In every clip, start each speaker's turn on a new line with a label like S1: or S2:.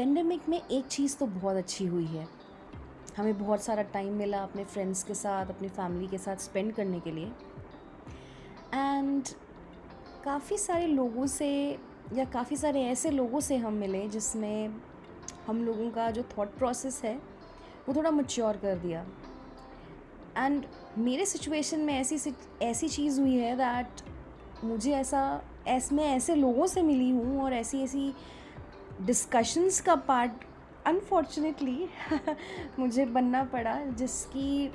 S1: Pandemic में एक चीज़ तो बहुत अच्छी हुई है। हमें बहुत सारा टाइम मिला अपने फ्रेंड्स के साथ, अपनी फैमिली के साथ स्पेंड करने के लिए। एंड काफ़ी सारे लोगों से या काफ़ी सारे ऐसे लोगों से हम मिले जिसमें हम लोगों का जो थॉट प्रोसेस है, वो थोड़ा मच्योर कर दिया। एंड मेरे सिचुएशन में ऐसी ऐसी चीज़ हुई है दैट मुझे ऐसा, ऐस, मैं ऐसे लोगों से मिली हूँ और ऐसी ऐसी डिस्कशंस का पार्ट अनफॉर्चुनेटली मुझे बनना पड़ा जिसकी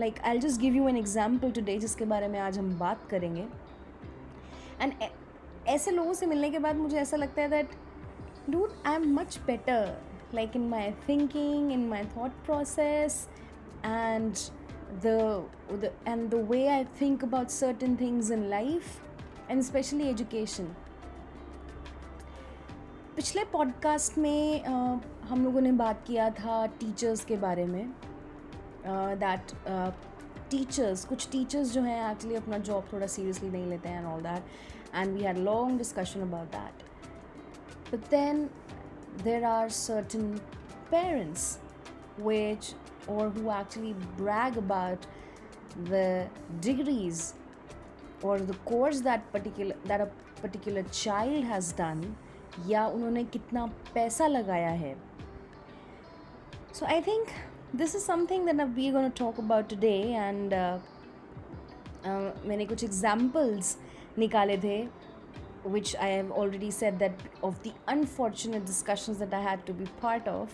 S1: like I just give you an example today जिसके बारे में आज हम बात करेंगे एंड ऐसे लोगों से मिलने के बाद मुझे ऐसा लगता है that dude I am much better like in my thinking in my thought process and the, and the way I think about certain things in life, and especially education. पिछले पॉडकास्ट में uh, हम लोगों ने बात किया था teachers के बारे में दैट टीचर्स कुछ टीचर्स जो हैं एक्चुअली अपना जॉब थोड़ा सीरियसली नहीं लेते हैं and all that and we had long discussion about that but then there are certain parents which or who actually brag about the degrees or the course that particular that a particular child has done या उन्होंने कितना पैसा लगाया है so I think this is something that we gonna talk about today and मैंने कुछ examples निकाले थे which I have already said that of the unfortunate discussions that I had to be part of.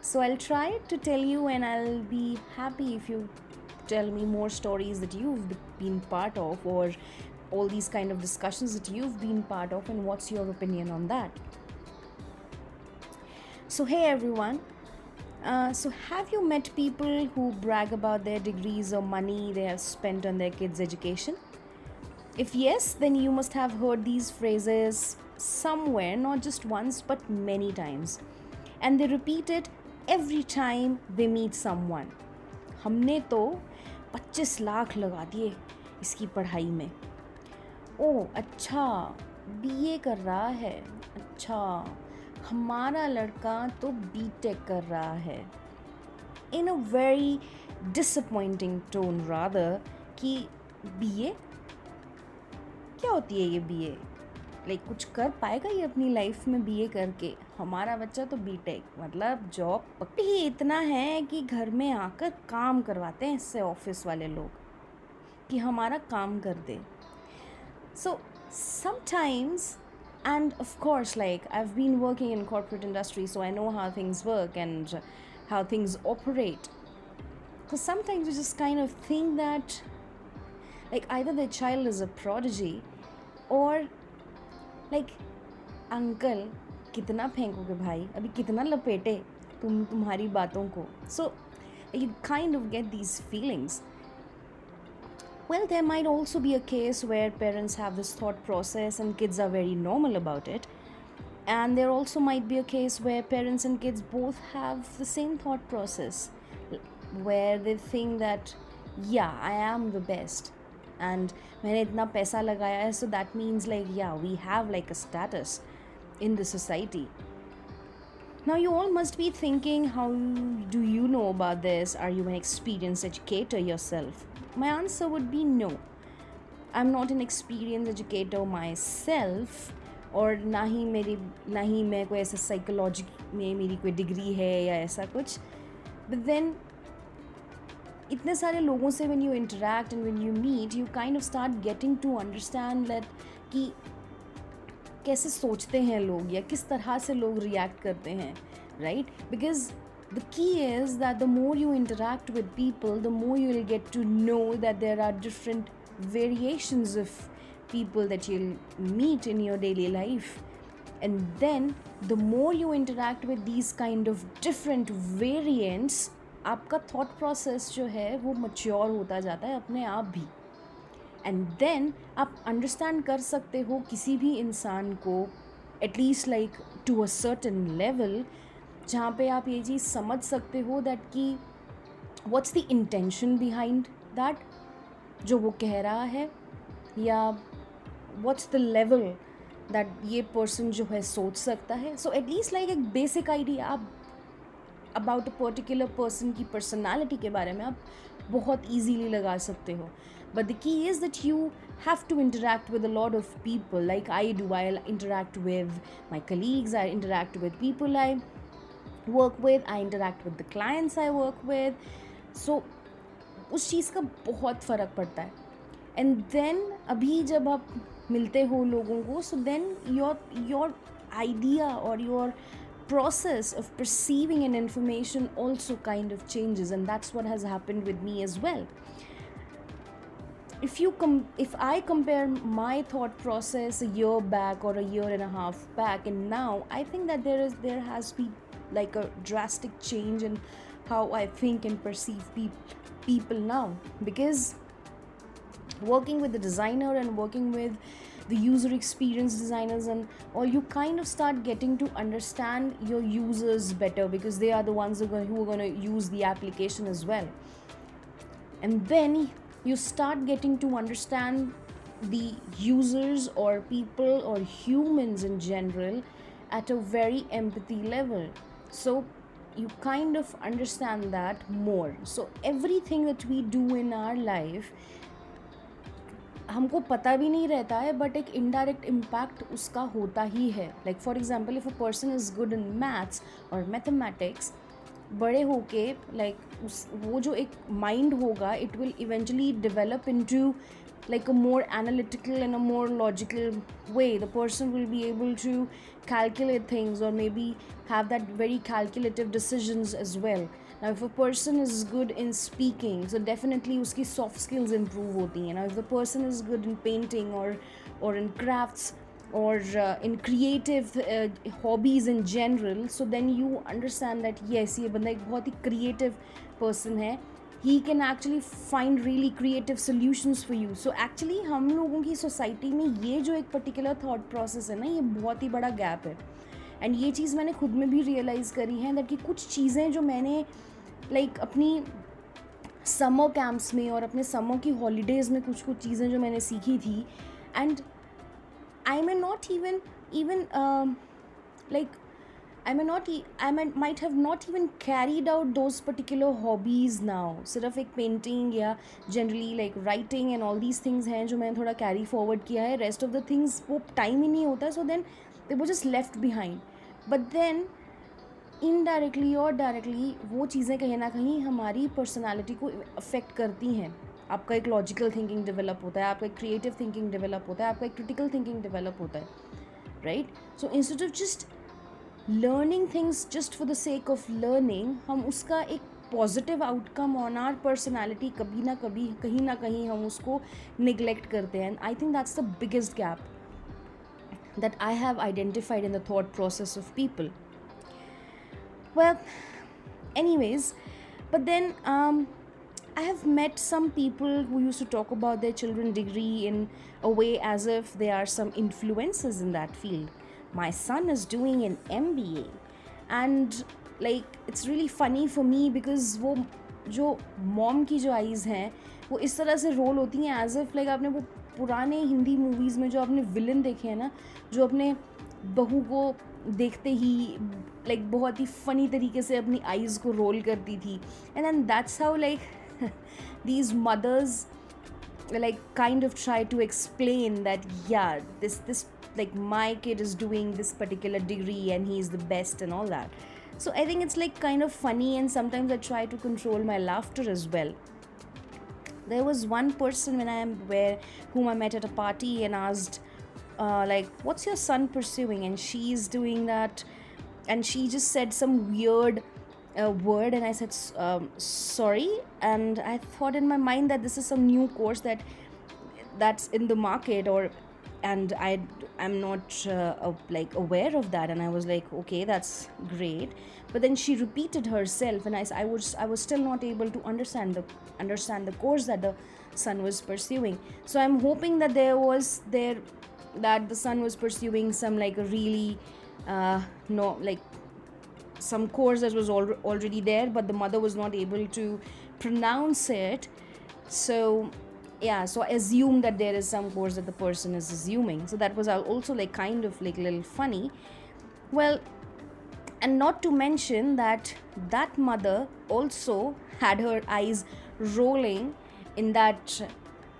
S1: So I'll try to tell you, and I'll be happy if you tell me more stories that you've been part of or all these kind of discussions that you've been part of and what's your opinion on that so hey everyone uh, so have you met people who brag about their degrees or money they have spent on their kids education if yes then you must have heard these phrases somewhere not just once but many times and they repeat it every time they meet someone हमने तो 25 लाख लगा दिए इसकी पढ़ाई में ओ अच्छा BA कर रहा है। अच्छा हमारा लड़का तो बीटेक कर रहा है। In a very disappointing tone rather कि बीए क्या होती है ये बीए लाइक like, कुछ कर पाएगा ये अपनी लाइफ में बीए करके? हमारा बच्चा तो बीटेक मतलब जॉब पक्की ही इतना है कि घर में आकर काम करवाते हैं इससे ऑफ़िस वाले लोग कि हमारा काम कर दे। So sometimes, and of course, like I've been working in corporate industry, so I know how things work and how things operate. Because sometimes you just kind of think that, like, either the child is a prodigy or, like, uncle, कितना फेंकोगे भाई अभी कितना लपेटे तुम तुम्हारी बातों को so you kind of get these feelings well, there might also be a case where parents have this thought process and kids are very normal about it. And there also might be a case where parents and kids both have the same thought process where they think that, yeah, I am the best. And मैंने इतना पैसा लगाया है so that means like yeah we have like a status in the society now you all must be thinking how do you know about this are you an experienced educator yourself My answer would be no. I'm not an experienced educator myself, और ना ही मेरी, ना ही मैं कोई ऐसा psychology में मेरी कोई डिग्री है या ऐसा कुछ बट देन इतने सारे लोगों से when you interact and when you meet you kind of start getting to understand that कि कैसे सोचते हैं लोग या किस तरह से लोग रिएक्ट करते हैं right because the key is that the more you interact with people, the more you will get to know that there are different variations of people that you'll meet in your daily life. And then the more you interact with these kind of different variants, आपका thought process जो है वो mature होता जाता है अपने आप भी एंड देन आप अंडरस्टैंड कर सकते हो किसी भी इंसान को at least like to a certain level जहाँ पे आप ये चीज़ समझ सकते हो दैट कि what's the intention behind that जो वो कह रहा है, या व्हाट्स द लेवल दैट ये पर्सन जो है सोच सकता है? सो एटलीस्ट लाइक एक बेसिक आइडिया आप अबाउट अ पर्टिकुलर पर्सन की पर्सनालिटी के बारे में आप बहुत ईजीली लगा सकते हो। But the key is that you have to interact with a lot of people like I do I interact with my colleagues I interact with people I work with I interact with the clients I work with so उस चीज़ का बहुत फ़र्क पड़ता है and then अभी जब आप मिलते हो लोगों को so then your your idea और your process of perceiving an information also kind of changes and that's what has happened with me as well if you com- if i compare my thought process a year back or a year and a half back and now i think that there is there has been like a drastic change in how i think and perceive people people now. Because working with the designer and working with the user experience designers and all you kind of start getting to understand your users better because they are the ones who are going to use the application as well. And then you start getting to understand the users or people or humans in general at a very empathy level so, you kind of understand that more. So, everything that we do in our life, हमको पता भी नहीं रहता है but एक indirect impact उसका होता ही है. Like for example if a person is good in maths और मैथमेटिक्स बड़े होके लाइक वो जो एक माइंड होगा it will eventually develop into like a more analytical and a more logical way the person will be able to calculate things और maybe have that very calculative decision as well ना if a person is good in speaking so definitely उसकी soft skills improve होती हैं ना if the person is good in painting और in craft or uh, in creative uh, hobbies in general, so then you understand that yes, ये बंदा एक बहुत ही creative person है। He can actually find really creative solutions for you so actually हम लोगों की society में ये जो एक पर्टिकुलर थाट प्रोसेस है ना ये बहुत ही बड़ा गैप है। एंड ये चीज़ मैंने खुद में भी रियलाइज़ करी है दैट कि कुछ चीज़ें जो मैंने लाइक like, अपनी समर कैंप्स में और अपने समर की हॉलीडेज़ में कुछ कुछ चीज़ें जो मैंने सीखी थी। And I may not even even like I may not I might might have not even carried out those particular hobbies now. सिर्फ़ एक पेंटिंग या generally like writing and all these things हैं जो मैंने थोड़ा कैरी फॉरवर्ड किया है। Rest of the things वो टाइम ही नहीं होता सो देन दे वो just left behind but then indirectly और डायरेक्टली वो चीज़ें कहीं ना कहीं हमारी पर्सनैलिटी को अफेक्ट करती हैं। आपका एक लॉजिकल थिंकिंग डेवलप होता है आपका एक क्रिएटिव थिंकिंग डेवलप होता है आपका एक क्रिटिकल थिंकिंग डेवलप होता है right so instead of just learning things just for the sake of learning हम उसका एक positive outcome on our personality कभी ना कभी कहीं ना कहीं हम उसको निगलेक्ट करते हैं I think that's the biggest gap that I have identified in the thought process of people. Well, anyways, but then um, I have met some people who used to talk about their children degree in a way as if they are some influences in that field. my son is doing an MBA and like it's really funny for me because वो जो mom की जो eyes हैं वो इस तरह से role होती हैं एज इफ लाइक आपने वो पुराने हिंदी मूवीज़ में जो आपने विलन देखे हैं ना जो अपने बहू को देखते ही लाइक like, बहुत ही फ़नी तरीके से अपनी आइज़ को रोल करती थी and and that's how like these mothers like kind of try to explain that yeah this this like my kid is doing this particular degree and he's the best and all that. So i think it's like kind of funny and sometimes i try to control my laughter as well. There was one person when i am where whom i met at a party and asked uh, like what's your son pursuing? And she's doing that. And she just said some weird word and i said um, sorry and i thought in my mind that this is some new course that that's in the market or and I I'm not uh, like aware of that and I was like okay that's great but then she repeated herself and I, I was I was still not able to understand the understand the course that the son was pursuing. So I'm hoping that there was there that the son was pursuing some like a really uh, no like some course that was al- already there but the mother was not able to pronounce it. So yeah so I assume that there is some course that the person is assuming. So that was also like kind of like little funny. Well and not to mention that that mother also had her eyes rolling in that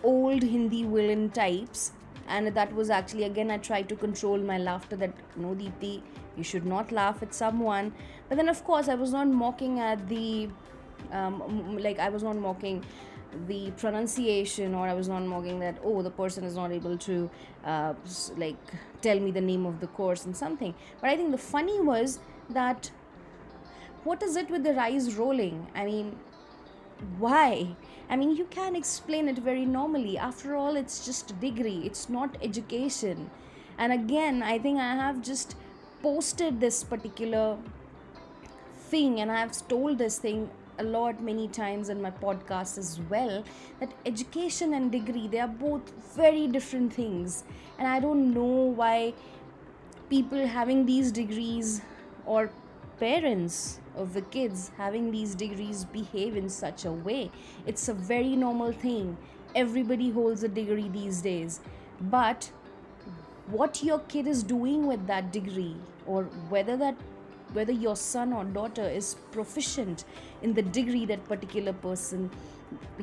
S1: old hindi villain types and that was actually again i tried to control my laughter that no deepti you should not laugh at someone. But then of course i was not mocking at the um, like i was not mocking the pronunciation or i was not mocking that oh the person is not able to uh, like tell me the name of the course and something. But i think the funny was that what is it with the eyes rolling? I mean why i mean you can explain it very normally. After all it's just a degree. It's not education. And again i think i have just posted this particular thing and i have told this thing a lot many times in my podcast as well that education and degree they are both very different things. And i don't know why people having these degrees or parents of the kids having these degrees behave in such a way. It's a very normal thing. Everybody holds a degree these days. But what your kid is doing with that degree or whether that whether your son or daughter is proficient in the degree that particular person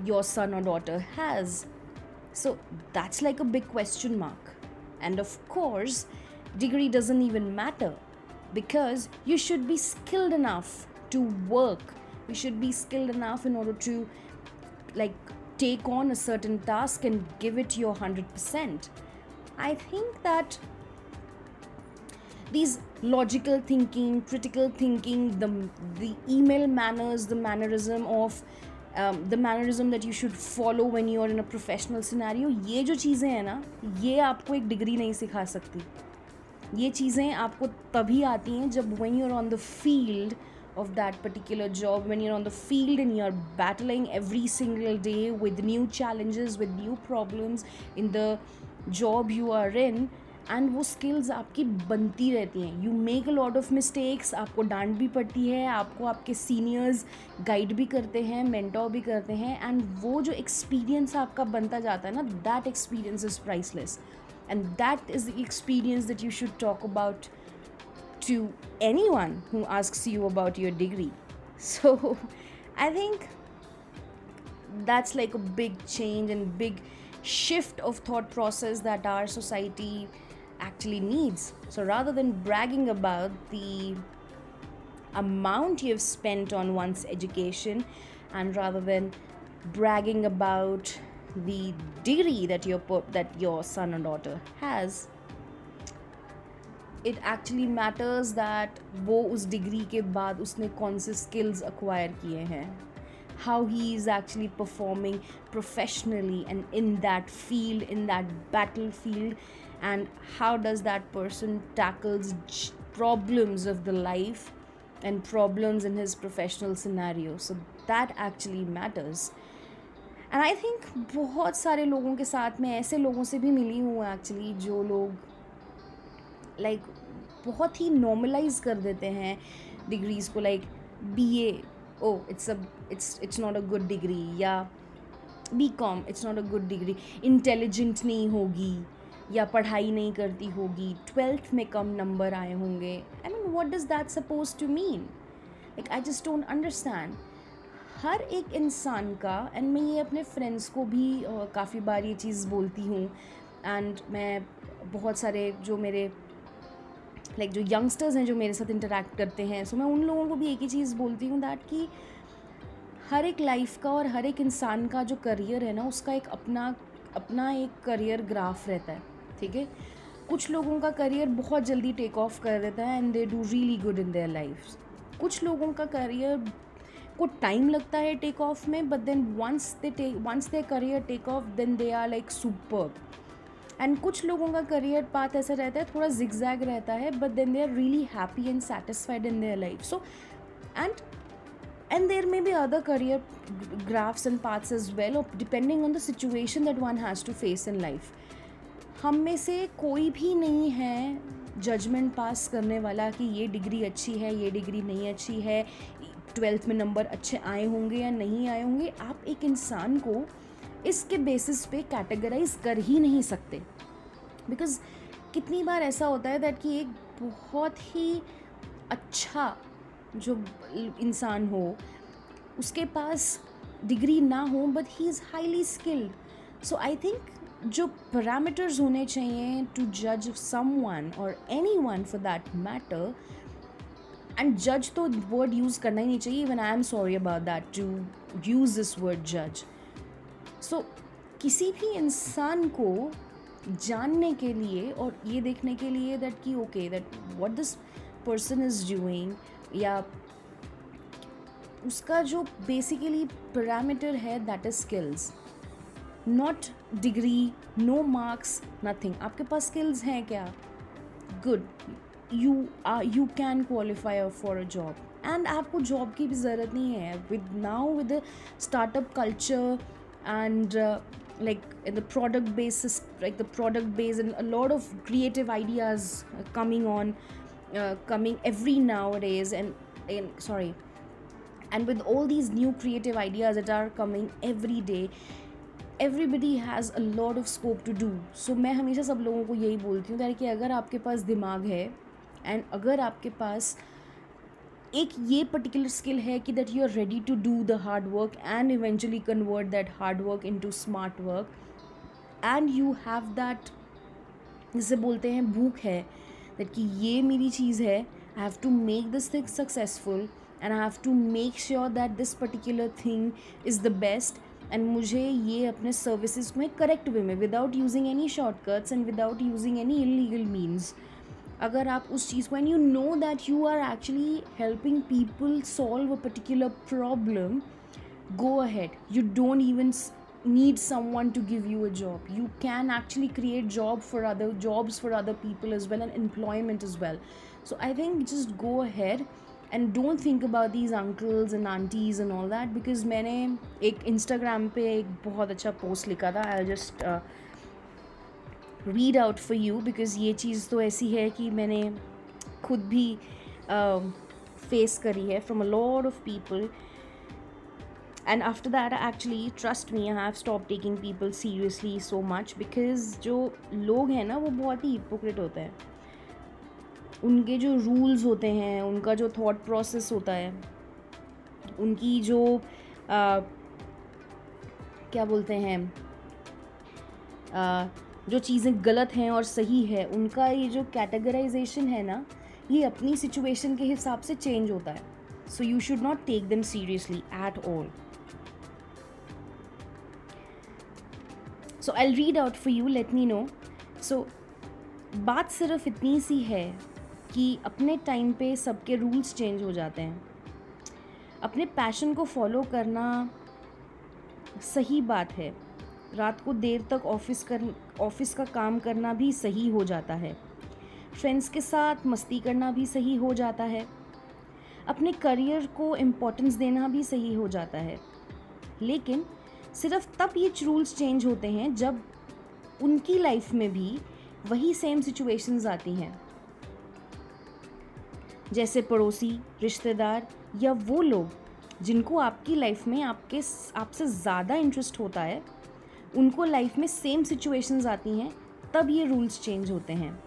S1: your son or daughter has. So that's like a big question mark. And of course degree doesn't even matter because you should be skilled enough to work you should be skilled enough in order to like take on a certain task and give it your 100% i think that these logical thinking critical thinking the the email manners the mannerism of um, the mannerism that you should follow when you are in a professional scenario ये जो चीज़ें हैं ना ये आपको एक degree नहीं सिखा सकती ये चीज़ें आपको तभी आती हैं जब when you're on the field of that particular job when you're on the field and you're battling every single day with new challenges with new problems in the job you are in and वो skills आपकी बनती रहती हैं you make a lot of mistakes आपको डांट भी पड़ती है आपको आपके सीनियर्स गाइड भी करते हैं मेंटोर भी करते हैं एंड वो जो एक्सपीरियंस आपका बनता जाता है ना that experience is priceless And that is the experience that you should talk about to anyone who asks you about your degree. So I think that's like a big change and big shift of thought process that our society actually needs. So rather than bragging about the amount you've spent on one's education and rather than bragging about the degree that your that your son or daughter has, it actually matters that वो उस degree के बाद उसने कौन से skills acquire किए हैं how he is actually performing professionally and in that field in that battlefield and how does that person tackles problems of the life and problems in his professional scenario so that actually matters And I think बहुत सारे लोगों के साथ में ऐसे लोगों से भी मिली हूँ एक्चुअली जो लोग लाइक like, बहुत ही नॉर्मलाइज कर देते हैं डिग्रीज़ को like B A O it's a it's it's not a good degree या B com it's not a good degree intelligent नहीं होगी या पढ़ाई नहीं करती होगी ट्वेल्थ में कम नंबर आए होंगे. I mean what does that suppose to mean like I just don't understand हर एक इंसान का एंड मैं ये अपने फ्रेंड्स को भी काफ़ी बार ये चीज़ बोलती हूँ एंड मैं बहुत सारे जो मेरे लाइक like, जो यंगस्टर्स हैं जो मेरे साथ इंटरेक्ट करते हैं सो so मैं उन लोगों को भी एक ही चीज़ बोलती हूँ दैट कि हर एक लाइफ का और हर एक इंसान का जो करियर है ना उसका एक अपना अपना एक करियर ग्राफ रहता है ठीक है? कुछ लोगों का करियर बहुत जल्दी टेक ऑफ़ कर देता है and they do really good in their life कुछ लोगों का करियर को टाइम लगता है टेक ऑफ़ में but then once they take once they career take off then they are like super and कुछ लोगों का करियर पाथ ऐसा रहता है, थोड़ा जिगजैग रहता है but then they are really happy and satisfied in their life so and and there may be other career graphs and paths as well depending on the situation that one has to face in life. हम में से कोई भी नहीं है judgement पास करने वाला कि ये डिग्री अच्छी है, ये डिग्री नहीं अच्छी है ट्वेल्थ में नंबर अच्छे आए होंगे या नहीं आए होंगे, आप एक इंसान को इसके बेसिस पे कैटेगराइज कर ही नहीं सकते। बिकॉज़ कितनी बार ऐसा होता है दैट कि एक बहुत ही अच्छा जो इंसान हो, उसके पास डिग्री ना हो but he is highly skilled so I think जो पैरामीटर्स होने चाहिए टू जज सम वन और anyone for that matter and जज तो वर्ड यूज़ करना ही नहीं चाहिए even I am sorry about that to use this word जज सो किसी भी इंसान को जानने के लिए और ये देखने के लिए दैट कि okay that what this person is doing या उसका जो बेसिकली पैरामीटर है that is skills not degree no marks nothing आपके पास स्किल्स हैं क्या? Good you you can qualify for a job and आपको जॉब की भी ज़रूरत नहीं है. With now with startup culture and like in the product base like the product base in lot of creative ideas coming on coming every nowadays and in sorry and with all these new creative ideas it are coming every day everybody has a lot of scope to do so मैं हमेशा सब लोगों को यही बोलती हूँ कि अगर आपके पास दिमाग है एंड अगर आपके पास एक ये पर्टिकुलर स्किल है कि that you are ready to do the hard work and eventually convert that hard work into smart work and you have that जिसे बोलते हैं, भूख है दैट कि ये मेरी चीज़ है I have to make this thing successful and I have to make sure that this particular thing is the best and मुझे ये अपने सर्विसेज़ में करेक्ट वे में without using any shortcuts and without using any illegal means अगर आप उस चीज़ को and you know that you are actually helping people solve a particular problem go ahead you don't even need someone to give you a job you can actually create job for other jobs for other people is well and employment is well so I think just go ahead and don't think about these uncles and aunties and all that because मैंने एक Instagram पे एक बहुत अच्छा post लिखा था. I just read out for you because ये चीज़ तो ऐसी है कि मैंने खुद भी फेस uh, करी है from a lot of people and after that actually trust me I have stop taking people seriously so much because जो लोग हैं ना वो बहुत ही हिपोक्रेट होते हैं। उनके जो रूल्स होते हैं उनका जो थॉट प्रोसेस होता है उनकी जो आ, क्या बोलते हैं आ, जो चीज़ें गलत हैं और सही है, उनका ये जो कैटेगराइजेशन है ना, ये अपनी सिचुएशन के हिसाब से चेंज होता है। So you should not take them seriously at all so I read out for you let me know so बात सिर्फ़ इतनी सी है कि अपने टाइम पे सबके रूल्स चेंज हो जाते हैं। अपने पैशन को फॉलो करना सही बात है। रात को देर तक ऑफ़िस कर, ऑफ़िस का काम करना भी सही हो जाता है। फ्रेंड्स के साथ मस्ती करना भी सही हो जाता है। अपने करियर को इम्पोर्टेंस देना भी सही हो जाता है। लेकिन सिर्फ़ तब ये रूल्स चेंज होते हैं जब उनकी लाइफ में भी वही सेम सिचुएशंस आती हैं। जैसे पड़ोसी, रिश्तेदार या वो लोग जिनको आपकी लाइफ में आपके, आपसे ज़्यादा इंटरेस्ट होता है उनको लाइफ में सेम सिचुएशंस आती हैं, तब ये रूल्स चेंज होते हैं।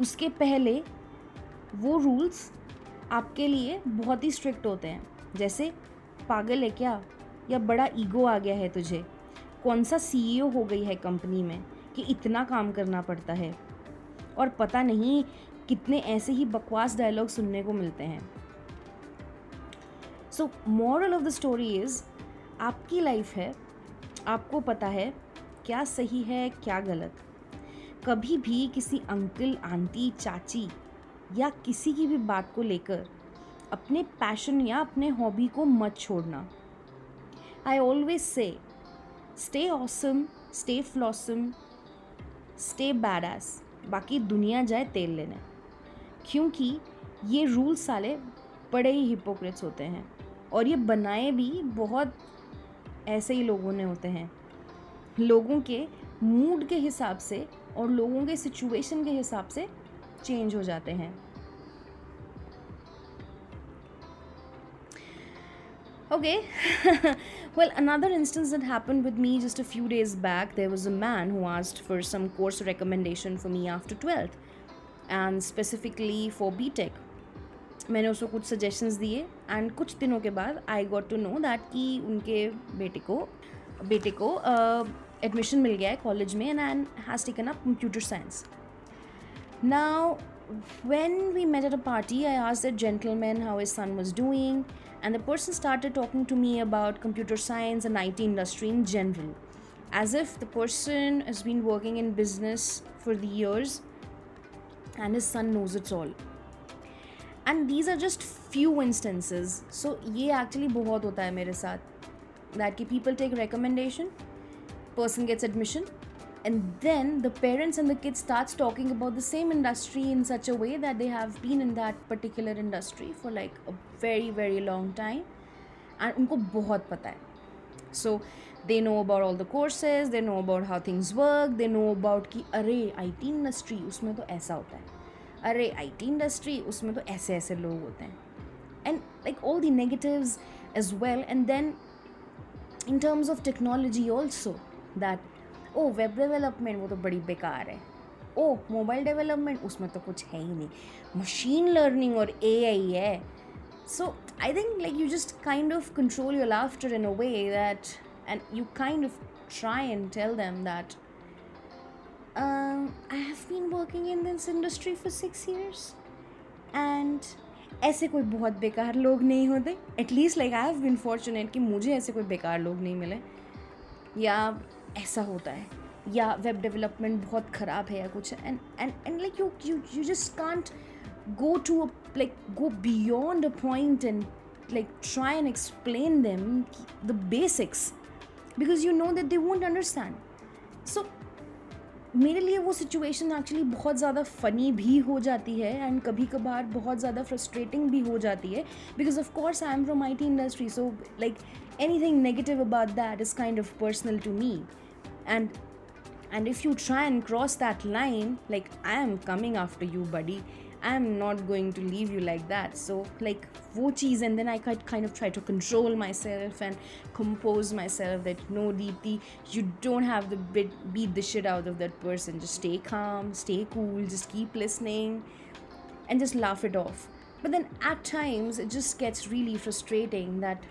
S1: उसके पहले वो रूल्स आपके लिए बहुत ही स्ट्रिक्ट होते हैं। जैसे, पागल है क्या? या बड़ा ईगो आ गया है तुझे? कौन सा सीईओ हो गई है कंपनी में कि इतना काम करना पड़ता है? और पता नहीं कितने ऐसे ही बकवास डायलॉग सुनने को मिलते हैं। So moral of the story is आपकी लाइफ है आपको पता है क्या सही है, क्या गलत। कभी भी किसी अंकल, आंटी, चाची या किसी की भी बात को लेकर अपने पैशन या अपने हॉबी को मत छोड़ना। I always say stay awesome stay flossom stay badass बाकी दुनिया जाए तेल लेने। क्योंकि ये रूल्स साले बड़े ही हिपोक्रेट्स होते हैं। और ये बनाए भी बहुत ऐसे ही लोगों ने होते हैं। लोगों के मूड के हिसाब से और लोगों के सिचुएशन के हिसाब से चेंज हो जाते हैं। Okay well another instance that happen with me just a few days back there was a man who asked for some course recommendation for me after twelfth and specifically for B tech मैंने उसको कुछ suggestions दिए and कुछ दिनों के बाद I got to know that कि उनके बेटे को बेटे को एडमिशन uh, मिल गया है कॉलेज में and and has taken up computer science now when we met at a party i asked that gentleman how his son was doing and the person started talking to me about computer science and IT industry in general as if the person has been working in business for the years and his son knows it all and these are just few instances so ये actually बहुत होता है मेरे साथ that की people take recommendation person gets admission and then the parents and the kids start talking about the same industry in such a way that they have been in that particular industry for like a very very long time and उनको बहुत पता है so they know about all the courses they know about how things work they know about की अरे आई T industry उसमें तो ऐसा होता है अरे आई टी इंडस्ट्री उसमें तो ऐसे ऐसे लोग होते हैं। And like all the negative as well and then in terms of technology also that oh web development वो तो बड़ी बेकार है। ओ मोबाइल डेवलपमेंट उसमें तो कुछ है ही नहीं। मशीन लर्निंग और ए आई है। So I think like you just kind of control your laughter in a way that and you kind of try and tell them that um, I have been working in this industry for six years. And ऐसे कोई बहुत बेकार लोग नहीं होते. At least like I have been fortunate कि मुझे ऐसे कोई बेकार लोग नहीं मिले. या ऐसा होता है. या वेब डेवलपमेंट बहुत ख़राब है या कुछ and and and like you you you just can't go to like go beyond a point and like try and explain them the basics because you know that they won't understand so मेरे लिए वो situation actually बहुत ज़्यादा funny भी हो जाती है and कभी कभार बहुत ज़्यादा फ्रस्ट्रेटिंग भी हो जाती है because of course I am from I T industry so like any thing negative about that is kind of personal to me and and if you try and cross that line like I am coming after you buddy. I'm not going to leave you like that. So, like, wo cheese, and then I kind of try to control myself and compose myself that no, Deepti, you don't have to beat, beat the shit out of that person. Just stay calm, stay cool, just keep listening, and just laugh it off. But then at times, it just gets really frustrating that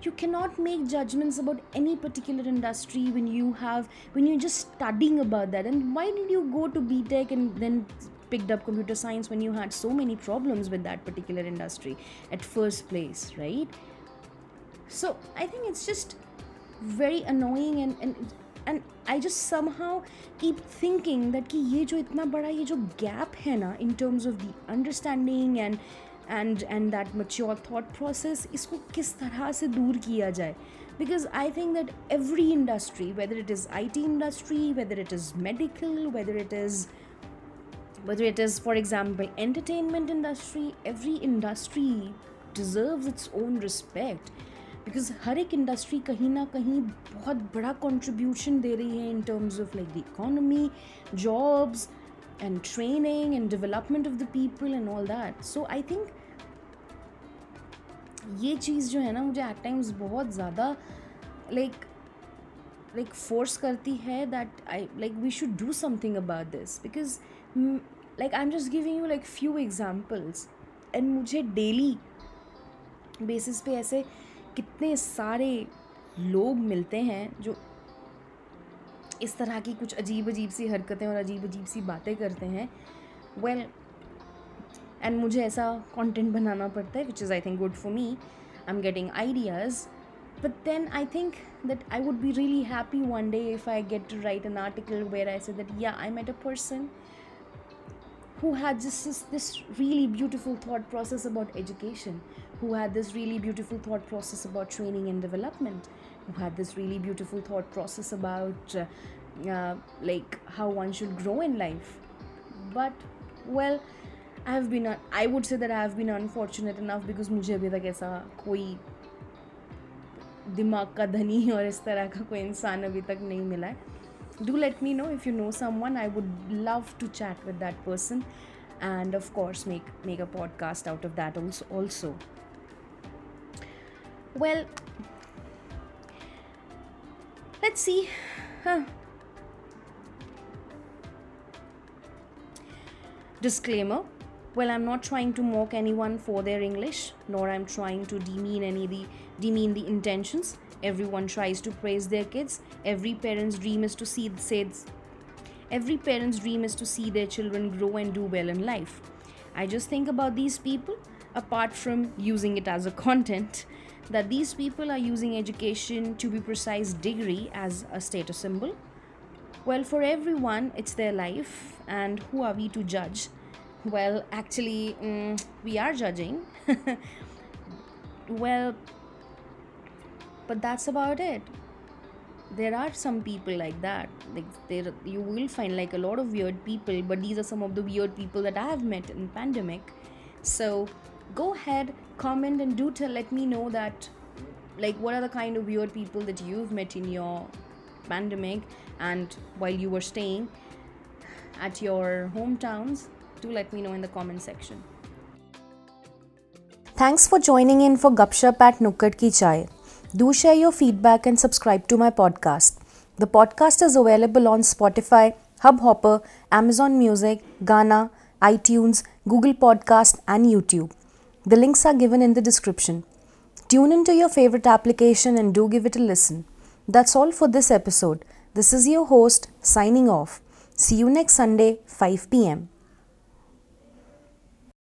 S1: you cannot make judgments about any particular industry when you have when you're just studying about that and why did you go to btech and then picked up computer science when you had so many problems with that particular industry at first place right so i think it's just very annoying and and and I just somehow keep thinking that कि ये जो इतना बड़ा ये जो gap है ना in terms of the understanding and and and that mature thought process इसको किस तरह से दूर किया जाए because I think that every industry whether it is IT industry whether it is medical whether it is whether it is for example entertainment industry every industry deserves its own respect because हर एक industry कहीं ना कहीं बहुत बड़ा contribution दे रही है in terms of like the economy jobs and training and development of the people and all that so I think ये चीज़ जो है ना मुझे एट टाइम्स बहुत ज़्यादा लाइक लाइक फोर्स करती है that I like we should do something about this because like I am just giving you like few examples and मुझे डेली बेसिस पे ऐसे कितने सारे लोग मिलते हैं जो इस तरह की कुछ अजीब अजीब सी हरकतें और अजीब अजीब सी बातें करते हैं। वेल well, एंड मुझे ऐसा कंटेंट बनाना पड़ता है which is I think good for me I am getting ideas but then I think that I would be really happy one day if I get to write an article where i say that yeah i met a person. who had just this, this really beautiful thought process about education, who had this really beautiful thought process about training and development, who had this really beautiful thought process about uh, uh, like how one should grow in life. But well, I have been I would say that I have been unfortunate enough because मुझे अभी तक ऐसा कोई दिमाग का धनी और इस तरह का कोई इंसान अभी तक नहीं मिला है do let me know if you know someone i would love to chat with that person and of course make make a podcast out of that also also Well, let's see. Huh. Disclaimer well, I'm not trying to mock anyone for their English, nor I'm trying to demean any the demean the intentions. Everyone tries to praise their kids. Every parent's dream is to see say every parent's dream is to see their children grow and do well in life. I just think about these people, apart from using it as a content, that these people are using education to be precise degree as a status symbol. Well, for everyone, it's their life, and who are we to judge? Well, actually, mm, we are judging. well, but that's about it. There are some people like that. Like there, you will find like a lot of weird people, but these are some of the weird people that I have met in pandemic. So, go ahead, comment, and do tell. Let me know that, like, what are the kind of weird people that you've met in your pandemic and while you were staying at your hometowns do let me know in the comment section.
S2: Thanks for joining in for Gupshup at Nukkad Ki Chai. Do share your feedback and subscribe to my podcast. The podcast is available on Spotify, Hubhopper, Amazon Music, Gaana, iTunes, Google Podcast, and YouTube. The links are given in the description. Tune into your favorite application and do give it a listen. That's all for this episode. This is your host signing off. See you next Sunday, 5 pm.